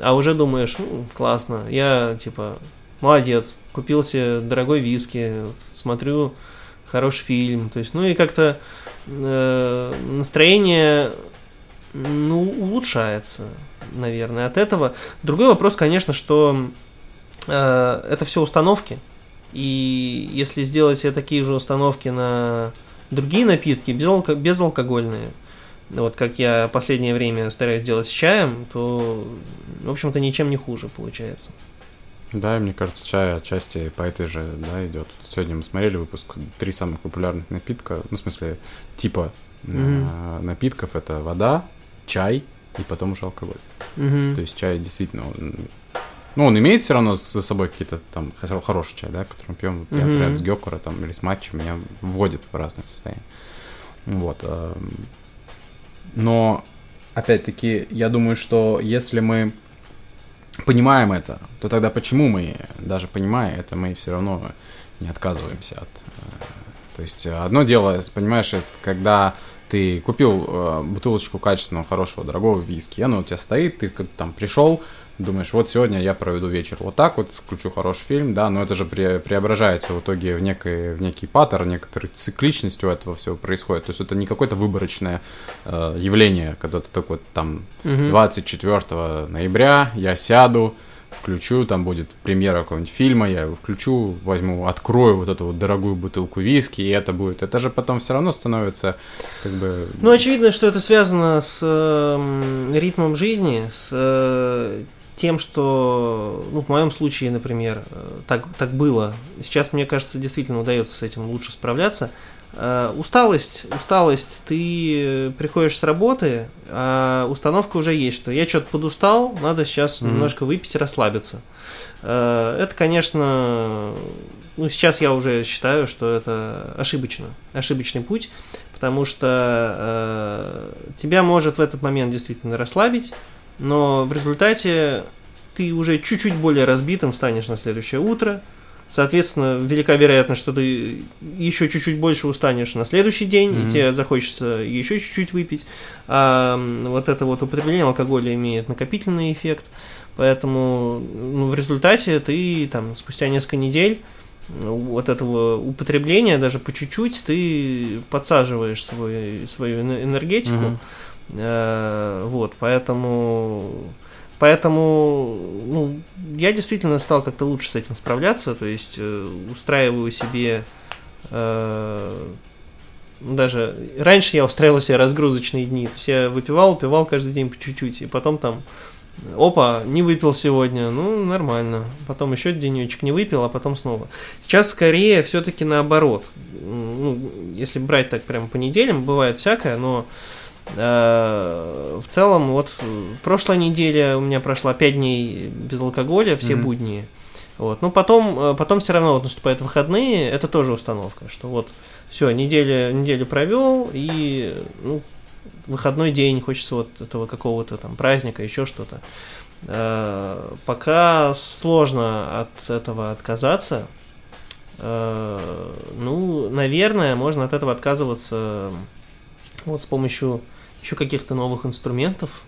а уже думаешь, ну, классно, я типа молодец, купил себе дорогой виски, смотрю хороший фильм, то есть, ну и как-то э, настроение, ну, улучшается, наверное, от этого. Другой вопрос, конечно, что э, это все установки, и если сделать себе такие же установки на другие напитки, безалко- безалкогольные, вот как я последнее время стараюсь делать с чаем, то, в общем-то, ничем не хуже получается. Да, мне кажется, чай отчасти по этой же, да, идет. Сегодня мы смотрели выпуск три самых популярных напитка, ну, в смысле, типа mm-hmm. напитков это вода, чай и потом уже алкоголь. Mm-hmm. То есть чай действительно, он, ну, он имеет все равно за собой какие-то там хороший чай, да, который мы пьем. Mm-hmm. Я, например, с гёкура там или с матча меня вводит в разные состояния. Вот. Эм, но, опять-таки, я думаю, что если мы понимаем это, то тогда почему мы, даже понимая это, мы все равно не отказываемся от... Э, то есть одно дело, понимаешь, когда ты купил э, бутылочку качественного, хорошего, дорогого виски, оно у тебя стоит, ты там пришел, думаешь, вот сегодня я проведу вечер вот так вот, включу хороший фильм, да, но это же пре преображается в итоге в, некий, в некий паттерн, некоторая цикличность у этого всего происходит. То есть это не какое-то выборочное э, явление, когда ты такой там 24 ноября я сяду, включу, там будет премьера какого-нибудь фильма, я его включу, возьму, открою вот эту вот дорогую бутылку виски, и это будет. Это же потом все равно становится как бы... Ну, очевидно, что это связано с э, ритмом жизни, с э, тем, что, ну, в моем случае, например, э, так, так было. Сейчас, мне кажется, действительно удается с этим лучше справляться. Э, усталость, усталость, ты приходишь с работы, а установка уже есть, что я что-то подустал, надо сейчас mm-hmm. немножко выпить, расслабиться. Э, это, конечно, ну, сейчас я уже считаю, что это ошибочно, ошибочный путь, потому что тебя может в этот момент действительно расслабить, но в результате ты уже чуть-чуть более разбитым станешь на следующее утро. Соответственно, велика вероятность, что ты еще чуть-чуть больше устанешь на следующий день, mm-hmm. и тебе захочется еще чуть-чуть выпить. А вот это вот употребление алкоголя имеет накопительный эффект. Поэтому ну, в результате ты там спустя несколько недель вот этого употребления, даже по чуть-чуть, ты подсаживаешь свой, свою энергетику. Mm-hmm. Э, вот, поэтому... Поэтому, ну, я действительно стал как-то лучше с этим справляться, то есть э, устраиваю себе э, даже раньше я устраивал себе разгрузочные дни, то есть я выпивал, упивал каждый день по чуть-чуть, и потом там, опа, не выпил сегодня, ну, нормально, потом еще денечек не выпил, а потом снова. Сейчас скорее все-таки наоборот, ну, если брать так прямо по неделям, бывает всякое, но Э, в целом, вот прошлая неделя у меня прошла 5 дней без алкоголя, все mm-hmm. будни. Вот. Но потом, э, потом все равно вот наступают выходные, это тоже установка, что вот все, неделю, неделю провел, и ну, выходной день, хочется вот этого какого-то там праздника, еще что-то. Э, пока сложно от этого отказаться. Э, ну, наверное, можно от этого отказываться вот с помощью еще каких-то новых инструментов.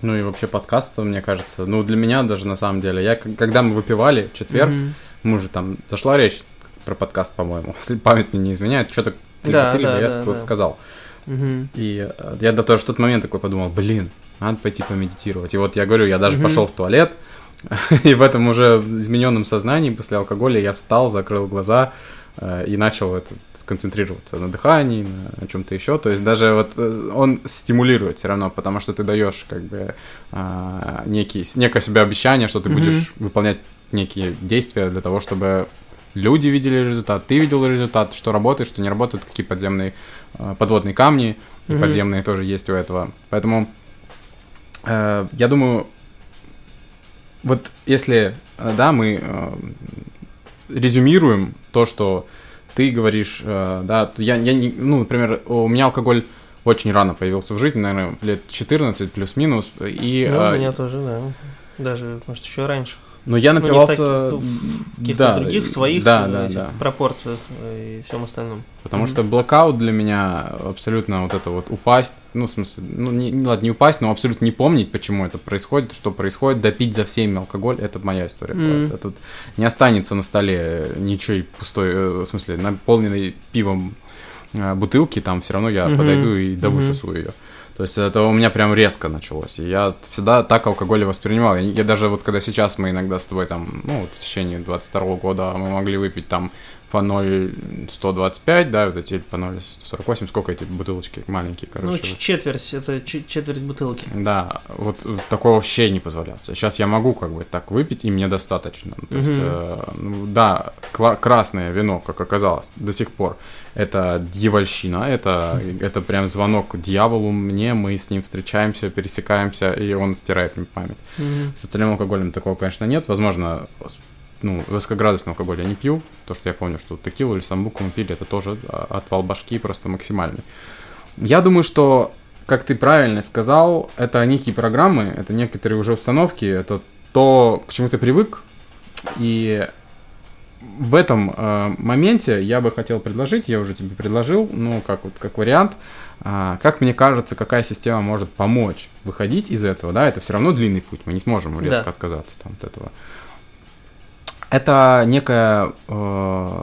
Ну и вообще подкаста, мне кажется. Ну, для меня даже на самом деле. Я, когда мы выпивали в четверг, mm-hmm. мы же там зашла речь про подкаст, по-моему. [LAUGHS] Если память мне не изменяет, что-то да, да, да, я да, да. сказал. Mm-hmm. И э, я до тоже в тот момент такой подумал, блин, надо пойти помедитировать. И вот я говорю, я даже mm-hmm. пошел в туалет, [LAUGHS] и в этом уже измененном сознании после алкоголя я встал, закрыл глаза, и начал это сконцентрироваться на дыхании, на, чем-то еще. То есть даже вот э, он стимулирует все равно, потому что ты даешь как бы а, некий, некое себе обещание, что ты mm-hmm. будешь выполнять некие действия для того, чтобы люди видели результат, ты видел результат, что работает, что не работает, какие подземные э, подводные камни и Мгм. подземные тоже есть у этого. Поэтому э, я думаю, вот если, э, да, мы э, резюмируем то, что ты говоришь, э, да, я, я не, ну, например, у меня алкоголь очень рано появился в жизни, наверное, лет 14 плюс-минус, и... Ну, у э, меня тоже, да. Даже, может, еще раньше. Но я Ну, не в напивался... таких- в каких-то да, других своих да, э, да, этих да. пропорциях э, и всем остальном. Потому Мгм. что блокаут для меня абсолютно вот это вот упасть, ну, в смысле, ну, не, не, ладно, не упасть, но абсолютно не помнить, почему это происходит, что происходит, допить за всеми алкоголь, это моя история. Была. Это вот не останется на столе ничего пустой, э, в смысле, наполненной пивом бутылки, там все равно я Мгм. подойду и довысосу ее. То есть это у меня прям резко началось. И я всегда так алкоголь воспринимал. Я, я даже вот когда сейчас мы иногда с тобой там, ну, в течение 22 года мы могли выпить там по 0,125, да, вот эти по 0,148, сколько эти бутылочки маленькие, короче. ну, вот. четверть, это ч- четверть бутылки. Да, вот э, такого вообще не позволялось. Сейчас я могу как бы так выпить, и мне достаточно. То есть, Мгм. э, ну, да, красное вино, как оказалось, до сих пор, это дьявольщина, это, [LAUGHS] это прям звонок дьяволу мне, мы с ним встречаемся, пересекаемся, и он стирает мне память. Мгм. С остальным алкоголем такого, конечно, нет. Возможно, ну, высокоградусный алкоголь я не пью. То, что я помню, что текилу или самбуку мы пили, это тоже а, отвал башки просто максимальный. Я думаю, что, как ты правильно сказал, это некие программы, это некоторые уже установки, это то, к чему ты привык. И в этом э, моменте я бы хотел предложить, я уже тебе предложил, ну, как вот как вариант, а, как мне кажется, какая система может помочь выходить из этого, да, это все равно длинный путь, мы не сможем резко Да. отказаться там, от этого. Это некая, э,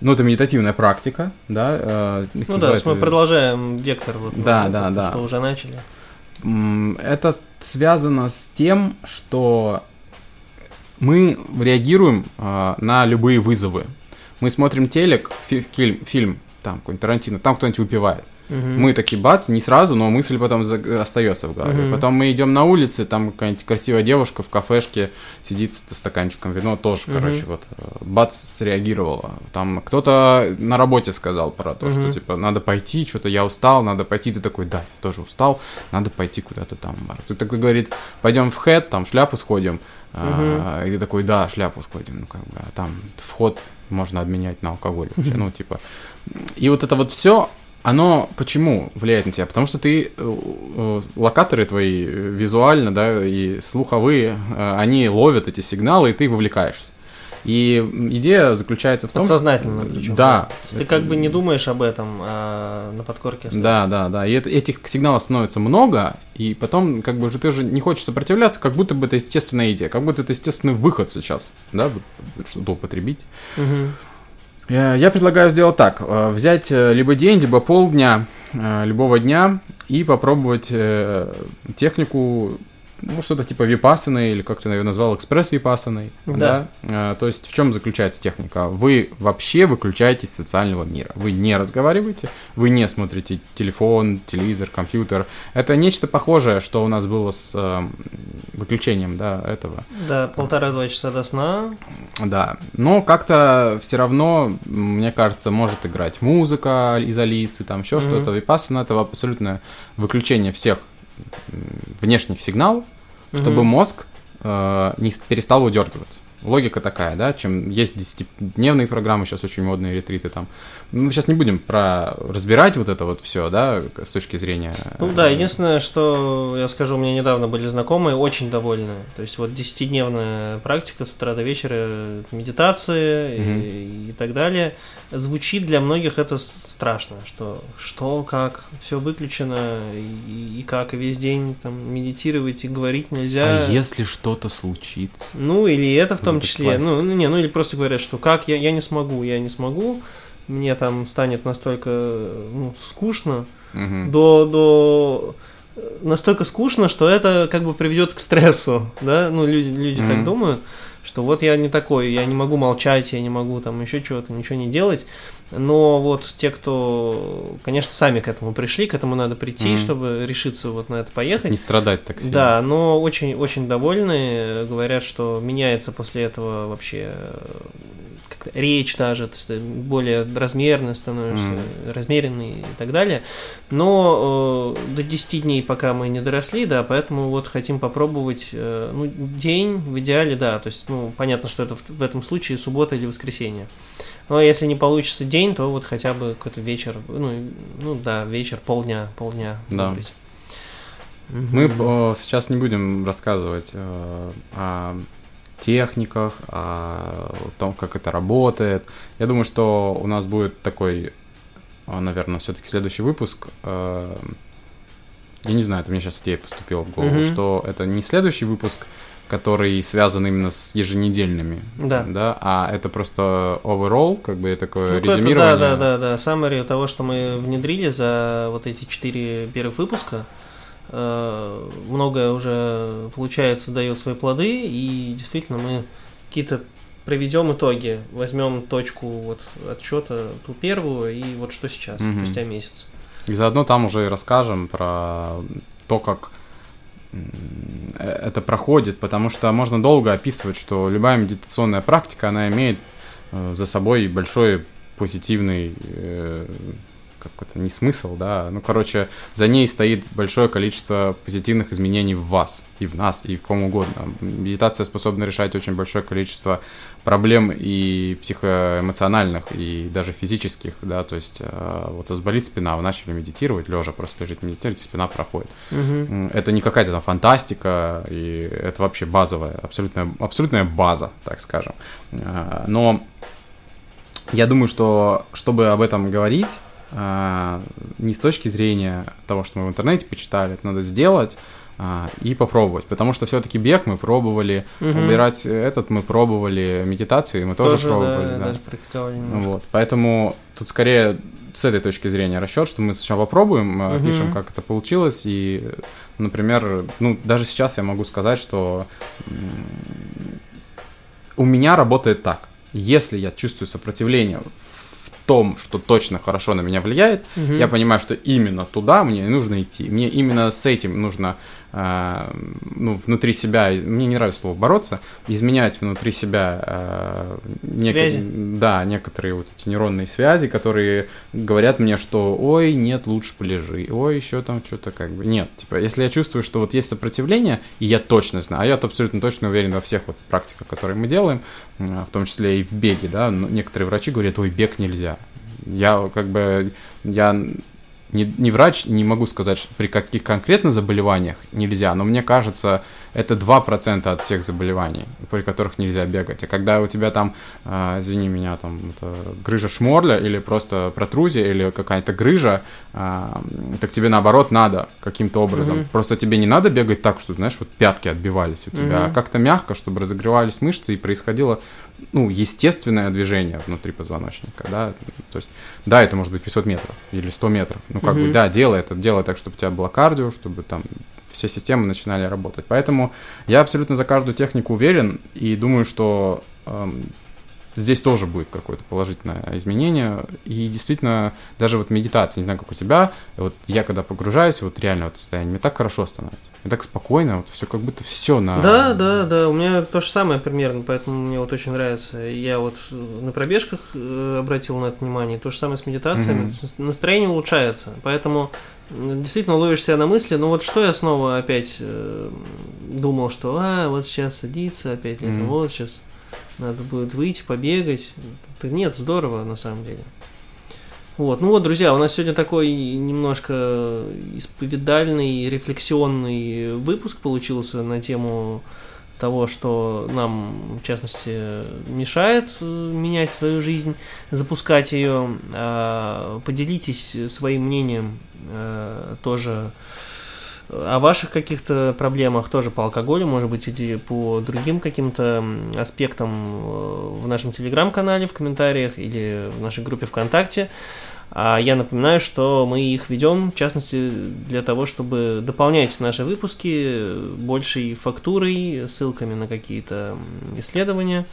ну, это медитативная практика, да. э, Ну да, то есть мы э, продолжаем вектор, вот, Да, вот да, это, да. что уже начали. Это связано с тем, что мы реагируем а, на любые вызовы. Мы смотрим телек, фи- фильм, фильм там какой-нибудь Тарантино, там кто-нибудь выпивает. Мгм. Мы такие бац, не сразу, но мысль потом за- остается в голове. Мгм. Потом мы идем на улице, там какая-нибудь красивая девушка в кафешке сидит с стаканчиком вина, тоже, Мгм. короче, вот э, бац, среагировала. Там кто-то на работе сказал про то, что Мгм. типа надо пойти, что-то я устал, надо пойти. Ты такой, да, я тоже устал, надо пойти куда-то там. в бар». Ты такой говорит, пойдем в хэт, там шляпу сходим. А, и ты такой, да, шляпу сходим, ну как бы, а там вход можно обменять на алкоголь вообще, ну типа. И вот это вот все, оно почему влияет на тебя? Потому что ты, э, э, локаторы твои э, визуально, да, и слуховые, они ловят эти сигналы, и ты вовлекаешься. И идея заключается в том, Подсознательно причем. Да. То есть ты как бы не думаешь об этом, а на подкорке остается. Да, да, да. И это- этих сигналов становится много, и потом, как бы уже ты уже не хочешь сопротивляться, как будто бы это естественная идея, как будто это естественный выход сейчас, да, что-то употребить. Мгм. Я я предлагаю сделать так: э, взять э, либо день, либо полдня э, любого дня и попробовать э, технику, ну, что-то типа випассаны, или как ты ее назвал, экспресс випассаны. Да. Э, То есть в чем заключается техника? Вы вообще выключаетесь из социального мира. Вы не разговариваете, вы не смотрите телефон, телевизор, компьютер. Это нечто похожее, что у нас было с э, выключением, да, этого. Да, полтора-два часа до сна. Да, но как-то все равно, мне кажется, может играть музыка из Алисы, там еще Мгм. что-то. Випассана это абсолютное выключение всех внешних сигналов, чтобы Мгм. мозг э, не перестал удергиваться. Логика такая, да, чем есть 10-дневные программы, сейчас очень модные ретриты там. Мы сейчас не будем про разбирать вот это вот все, да, с точки зрения... Ну да, единственное, что я скажу, у меня недавно были знакомые, очень довольны. То есть вот 10-дневная практика с утра до вечера, медитации Мгм. и, и так далее. Звучит для многих это страшно, что что, как, все выключено, и, и как, и весь день там медитировать и говорить нельзя. А если что-то случится? Ну, или это в том Это числе. Ну, не, ну или просто говорят, что как я, я не смогу, я не смогу, мне там станет настолько ну, скучно, Мгм. до, до э, настолько скучно, что это как бы приведет к стрессу, да, ну люди, люди так Мгм. думают, что вот я не такой, я не могу молчать, я не могу там еще чего-то, ничего не делать, но вот те, кто, конечно, сами к этому пришли, к этому надо прийти, Мгм. чтобы решиться вот на это поехать. Не страдать так сильно. Да, но очень, очень довольны, говорят, что меняется после этого вообще речь даже, то есть более размерно становишься, mm. размеренный и так далее. Но э, до 10 дней пока мы не доросли, да, поэтому вот хотим попробовать, э, ну, день в идеале, да, то есть, ну, понятно, что это в, в этом случае суббота или воскресенье. Но если не получится день, то вот хотя бы какой-то вечер, ну, ну да, вечер, полдня, полдня да. выбрать. Мы э, сейчас не будем рассказывать э, о техниках, о том, как это работает. Я думаю, что у нас будет такой, э, наверное, все-таки следующий выпуск. Э, я не знаю, это мне сейчас идея поступила в голову, mm-hmm. что это не следующий выпуск, который связан именно с еженедельными, да, да а это просто overall, как бы такое ну, резюмирование. Да, да, да, да, summary того, что мы внедрили за вот эти четыре первых выпуска. Э, многое уже получается, дает свои плоды, и действительно мы какие-то проведем итоги, возьмем точку вот отчета ту первую и вот что сейчас, угу. спустя месяц. И заодно там уже и расскажем про то, как э, это проходит, потому что можно долго описывать, что любая медитационная практика, она имеет э, за собой большой позитивный какой-то не смысл, да, ну, короче, за ней стоит большое количество позитивных изменений в вас, и в нас, и в ком угодно. Медитация способна решать очень большое количество проблем и психоэмоциональных, и даже физических, да, то есть э, вот разболит спина, вы начали медитировать, лежа просто лежит медитировать, спина проходит. Угу. Это не какая-то там фантастика, и это вообще базовая, абсолютная, абсолютная база, так скажем. Э, но я думаю, что чтобы об этом говорить, а, не с точки зрения того, что мы в интернете почитали, это надо сделать а, и попробовать, потому что все-таки бег мы пробовали, угу. убирать этот мы пробовали, медитации мы тоже, тоже пробовали, да, да. даже практиковали немножко. Вот, поэтому тут скорее с этой точки зрения расчет, что мы сначала попробуем, угу. пишем, как это получилось, и, например, ну даже сейчас я могу сказать, что у меня работает так. Если я чувствую сопротивление том, что точно хорошо на меня влияет, угу. я понимаю, что именно туда мне нужно идти. Мне именно с этим нужно ну, внутри себя, мне не нравится слово бороться, изменять внутри себя э, нек- да, некоторые вот эти нейронные связи, которые говорят мне, что ой, нет, лучше полежи, ой, еще там что-то как бы. Нет, типа, если я чувствую, что вот есть сопротивление, и я точно знаю, а я абсолютно точно уверен во всех вот практиках, которые мы делаем, в том числе и в беге, да, некоторые врачи говорят, ой, бег нельзя. Я как бы, я не, не врач, не могу сказать, при каких конкретно заболеваниях нельзя, но мне кажется, это 2% от всех заболеваний, при которых нельзя бегать. А когда у тебя там, э, извини меня, там это грыжа шморля или просто протрузия или какая-то грыжа, э, так тебе наоборот надо каким-то образом. Mm-hmm. Просто тебе не надо бегать так, что, знаешь, вот пятки отбивались у тебя, mm-hmm. а как-то мягко, чтобы разогревались мышцы и происходило, ну, естественное движение внутри позвоночника, да. То есть, да, это может быть 500 метров или 100 метров. Ну, как mm-hmm. бы, да, делай это, делай так, чтобы у тебя было кардио, чтобы там все системы начинали работать. Поэтому я абсолютно за каждую технику уверен и думаю, что эм, здесь тоже будет какое-то положительное изменение. И действительно, даже вот медитация, не знаю, как у тебя, вот я когда погружаюсь, вот реально вот состояние, мне так хорошо становится. Мне так спокойно, вот все как будто все на... Да, да, да, у меня то же самое примерно, поэтому мне вот очень нравится. Я вот на пробежках э, обратил на это внимание, то же самое с медитациями, mm-hmm. настроение улучшается, поэтому действительно ловишь себя на мысли, ну вот что я снова опять э, думал, что а, вот сейчас садиться опять, mm-hmm. вот сейчас надо будет выйти, побегать. Да нет, здорово на самом деле. Вот, ну вот, друзья, у нас сегодня такой немножко исповедальный, рефлексионный выпуск получился на тему того, что нам, в частности, мешает э, менять свою жизнь, запускать ее. А, поделитесь своим мнением э, тоже о ваших каких-то проблемах тоже по алкоголю, может быть, или по другим каким-то аспектам э, в нашем телеграм-канале, в комментариях или в нашей группе ВКонтакте. А я напоминаю, что мы их ведем, в частности, для того, чтобы дополнять наши выпуски большей фактурой, ссылками на какие-то исследования,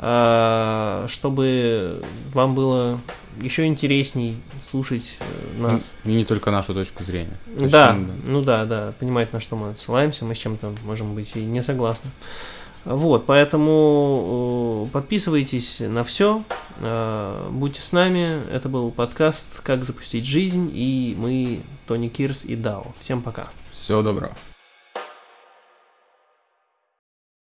чтобы вам было еще интересней слушать э, нас. И не только нашу точку зрения. Да, ну да, да, понимать, на что мы отсылаемся, мы с чем-то можем быть и не согласны. Вот, поэтому подписывайтесь на все, э, будьте с нами. Это был подкаст «Как запустить жизнь», и мы Тони Кирс и Дао. Всем пока. Всего доброго.